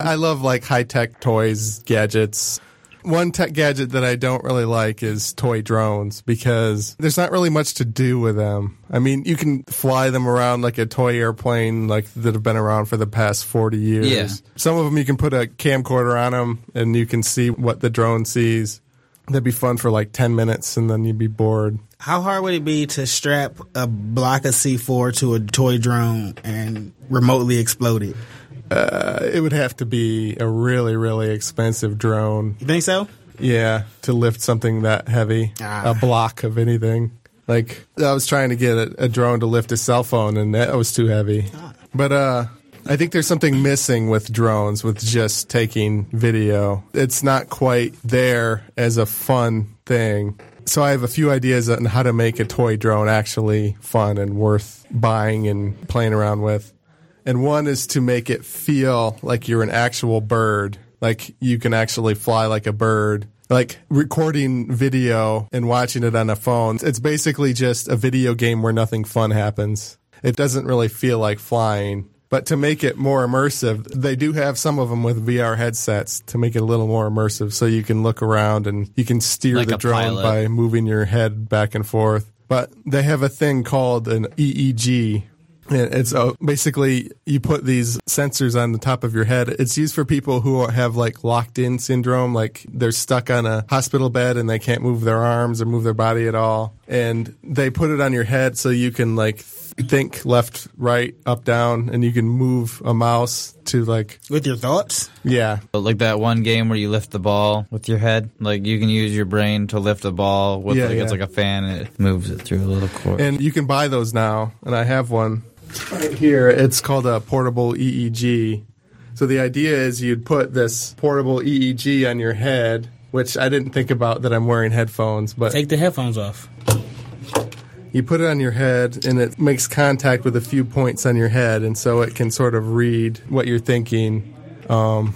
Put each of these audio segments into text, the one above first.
I love like high tech toys, gadgets. One tech gadget that I don't really like is toy drones because there's not really much to do with them. I mean, you can fly them around like a toy airplane, like that have been around for the past 40 years. Yeah. Some of them you can put a camcorder on them and you can see what the drone sees. That'd be fun for like 10 minutes and then you'd be bored. How hard would it be to strap a block of C4 to a toy drone and remotely explode it? Uh, it would have to be a really, really expensive drone. You think so? Yeah, to lift something that heavy, Ah. a block of anything. Like I was trying to get a, a drone to lift a cell phone, and that was too heavy. But uh, I think there's something missing with drones, with just taking video. It's not quite there as a fun thing. So I have a few ideas on how to make a toy drone actually fun and worth buying and playing around with. And one is to make it feel like you're an actual bird, like you can actually fly like a bird. Like recording video and watching it on a phone. It's basically just a video game where nothing fun happens. It doesn't really feel like flying. But to make it more immersive, they do have some of them with VR headsets to make it a little more immersive so you can look around and you can steer Like the drone pilot. by moving your head back and forth. But they have a thing called an EEG. And It's uh, basically you put these sensors on the top of your head. It's used for people who have like locked in syndrome, like they're stuck on a hospital bed and they can't move their arms or move their body at all. And they put it on your head so you can like think left, right, up, down, and you can move a mouse to like With your thoughts? yeah. Like that one game where you lift the ball with your head. Like you can use your brain to lift a ball with Yeah, like it's like a fan and it moves it through a little cord. And you can buy those now, and I have one right here. It's called a portable EEG. So the idea is you'd put this portable EEG on your head, which I didn't think about that I'm wearing headphones, but Take the headphones off. you put it on your head and it makes contact with a few points on your head, and so it can sort of read what you're thinking. Um,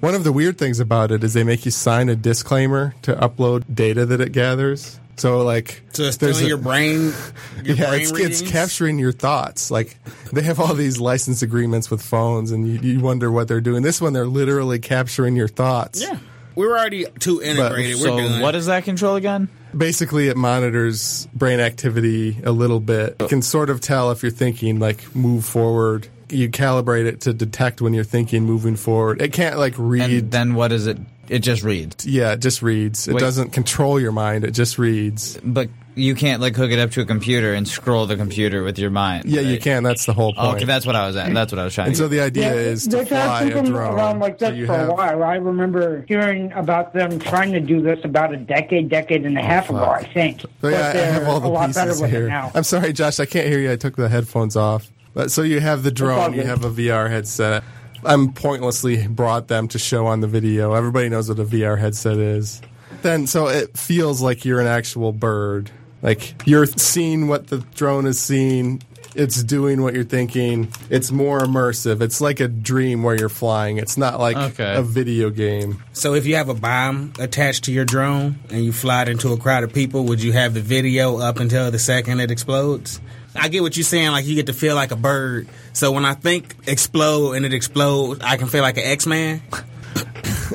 one of the weird things about it is they make you sign a disclaimer to upload data that it gathers. So like, So it's there's telling a- your brain. Your yeah, brain it's, it's capturing your thoughts. Like they have all these license agreements with phones, and you, you wonder what they're doing. This one, they're literally capturing your thoughts. Yeah. We're already too integrated. so We're done. what does that control again? Basically, it monitors brain activity a little bit. It can sort of tell if you're thinking like move forward. You calibrate it to detect when you're thinking moving forward. It can't like read. And then what is it? It just reads. yeah, it just reads. It Wait. doesn't control your mind. It just reads. But you can't like hook it up to a computer and scroll the computer with your mind. Yeah, you right? can. That's the whole point. Okay, that's what I was at. That's what I was trying and to so the idea is to they've had fly a something drone. around like So that you for have- a while. I remember hearing about them trying to do this about a decade, decade and a half ago, I think. Oh, so but yeah, I they're have all the a lot better pieces with here. it now. I'm sorry, Josh, I can't hear you. I took the headphones off. But so you have the all drone, you good. have a VR headset. I'm pointlessly brought them to show on the video. Everybody knows what a VR headset is. Then so it feels like you're an actual bird. Like you're seeing what the drone is seeing. It's doing what you're thinking. It's more immersive. It's like a dream where you're flying. It's not like Okay. a video game. So if you have a bomb attached to your drone and you fly it into a crowd of people, would you have the video up until the second it explodes? I get what you're saying, like you get to feel like a bird. So when I think explode and it explodes, I can feel like an X Man.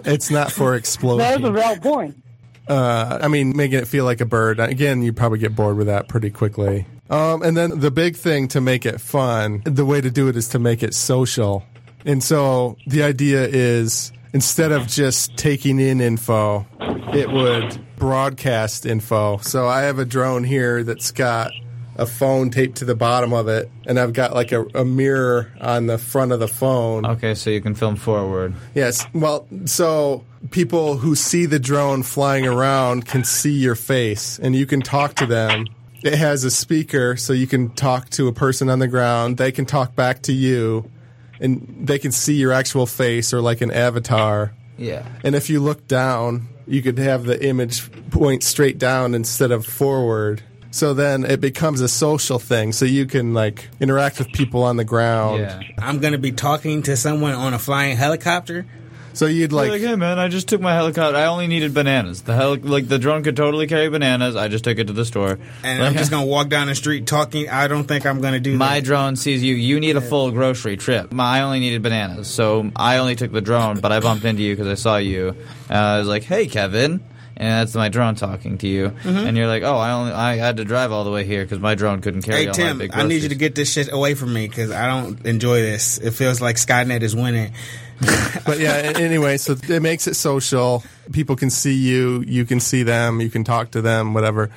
It's not for explosion. That's a real point. Uh, I mean, making it feel like a bird. Again, you probably get bored with that pretty quickly. Um, and then the big thing to make it fun, the way to do it is to make it social. And so the idea is instead of just taking in info, it would broadcast info. So I have a drone here that's got a phone taped to the bottom of it, and I've got like a, a mirror on the front of the phone. Okay, so you can film forward. Yes. Well, so people who see the drone flying around can see your face and you can talk to them. It has a speaker so you can talk to a person on the ground. They can talk back to you and they can see your actual face or like an avatar. Yeah. And if you look down, you could have the image point straight down instead of forward. So then it becomes a social thing. So you can like interact with people on the ground. Yeah. I'm going to be talking to someone on a flying helicopter. So you'd Like, like, hey man, I just took my helicopter. I only needed bananas. The heli- like the drone could totally carry bananas. I just took it to the store. And Like, I'm just gonna walk down the street talking. I don't think I'm gonna do My that. drone sees you. You need a full grocery trip. My, I only needed bananas, so I only took the drone. But I bumped into you because I saw you. Uh, I was like, "Hey, Kevin," and that's my drone talking to you. Mm-hmm. And you're like, "Oh, I only I had to drive all the way here because my drone couldn't carry Hey all Tim, my big I need you to get this shit away from me because I don't enjoy this. It feels like Skynet is winning. but yeah. Anyway, so it makes it social. People can see you. You can see them. You can talk to them. Whatever.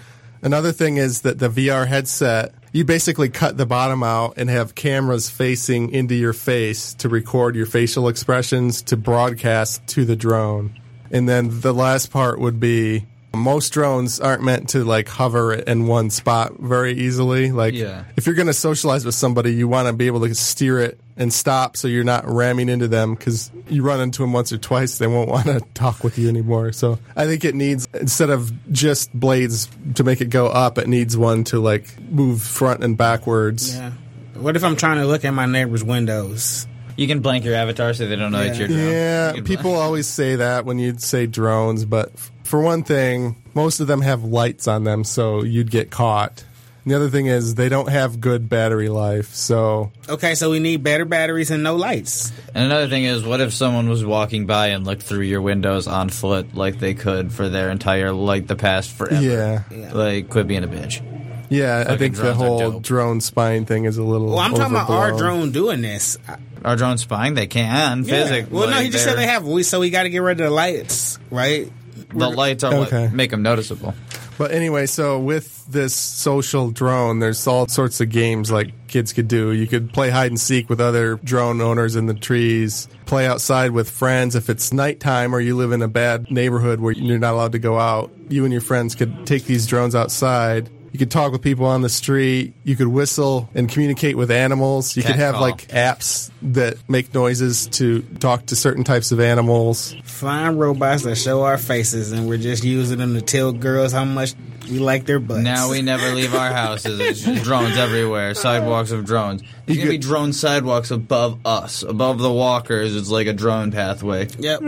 Another thing is that the VR headset, you basically cut the bottom out and have cameras facing into your face to record your facial expressions to broadcast to the drone. And then the last part would be most drones aren't meant to like hover in one spot very easily. Like Yeah. if you're going to socialize with somebody, you want to be able to steer it and stop so you're not ramming into them because you run into them once or twice, they won't want to talk with you anymore. So I think it needs, instead of just blades to make it go up, it needs one to like move front and backwards. Yeah. What if I'm trying to look at my neighbor's windows? You can blank your avatar so they don't know it's Yeah. your drone. Yeah, You can people blank- always say that when you'd say drones, but f- for one thing, most of them have lights on them, so you'd get caught. And the other thing is they don't have good battery life, so Okay, so we need better batteries and no lights. And another thing is, what if someone was walking by and looked through your windows on foot like they could for their entire like the past forever? yeah, Yeah. Like, quit being a bitch. yeah. I think the drones are whole dope. drone spying thing is a little. Well, I'm talking about our overblown. drone doing this. I- Our drone spying, they can Yeah. physically. Well, no, he just said they're- have. We so we got to get rid of the lights, right? The lights are Okay. what make them noticeable. But anyway, so with this social drone, there's all sorts of games like kids could do. You could play hide and seek with other drone owners in the trees, play outside with friends. If it's nighttime or you live in a bad neighborhood where you're not allowed to go out, you and your friends could take these drones outside. You could talk with people on the street. You could whistle and communicate with animals. You could have call. like apps that make noises to talk to certain types of animals. Flying robots that show our faces, and we're just using them to tell girls how much we like their butts. Now we never leave our houses. It's just drones everywhere. Sidewalks of drones. There's You gonna be drone sidewalks above us, above the walkers. It's like a drone pathway. Yep.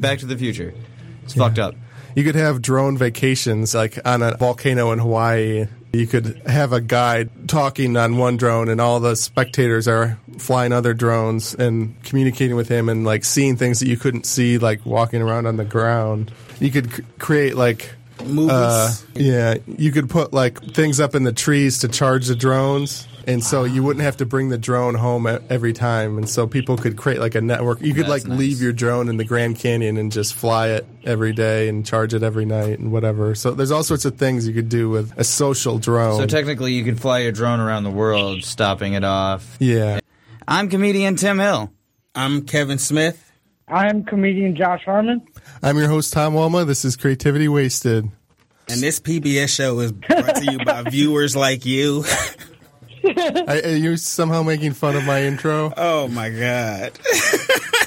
Back to the future. It's fucked up. You could have drone vacations, like on a volcano in Hawaii. You could have a guide talking on one drone, and all the spectators are flying other drones and communicating with him and like seeing things that you couldn't see, like walking around on the ground. You could c- create like Movies. uh, yeah, you could put like things up in the trees to charge the drones. And so you wouldn't have to bring the drone home e- every time, and so people could create like a network. You could That's like nice. leave your drone in the Grand Canyon and just fly it every day and charge it every night and whatever. So there's all sorts of things you could do with a social drone. So technically, you could fly your drone around the world, stopping it off. yeah, I'm comedian Tim Hill. I'm Kevin Smith. I'm comedian Josh Harmon. I'm your host Tom Walma. This is Creativity Wasted. And this PBS show is brought to you by viewers like you. I, are you somehow making fun of my intro? Oh my God.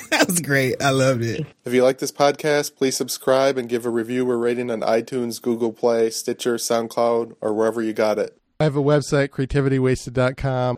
that was great. I loved it. If you like this podcast, please subscribe and give a review or rating on iTunes, Google Play, Stitcher, SoundCloud, or wherever you got it. I have a website, creativitywasted.com.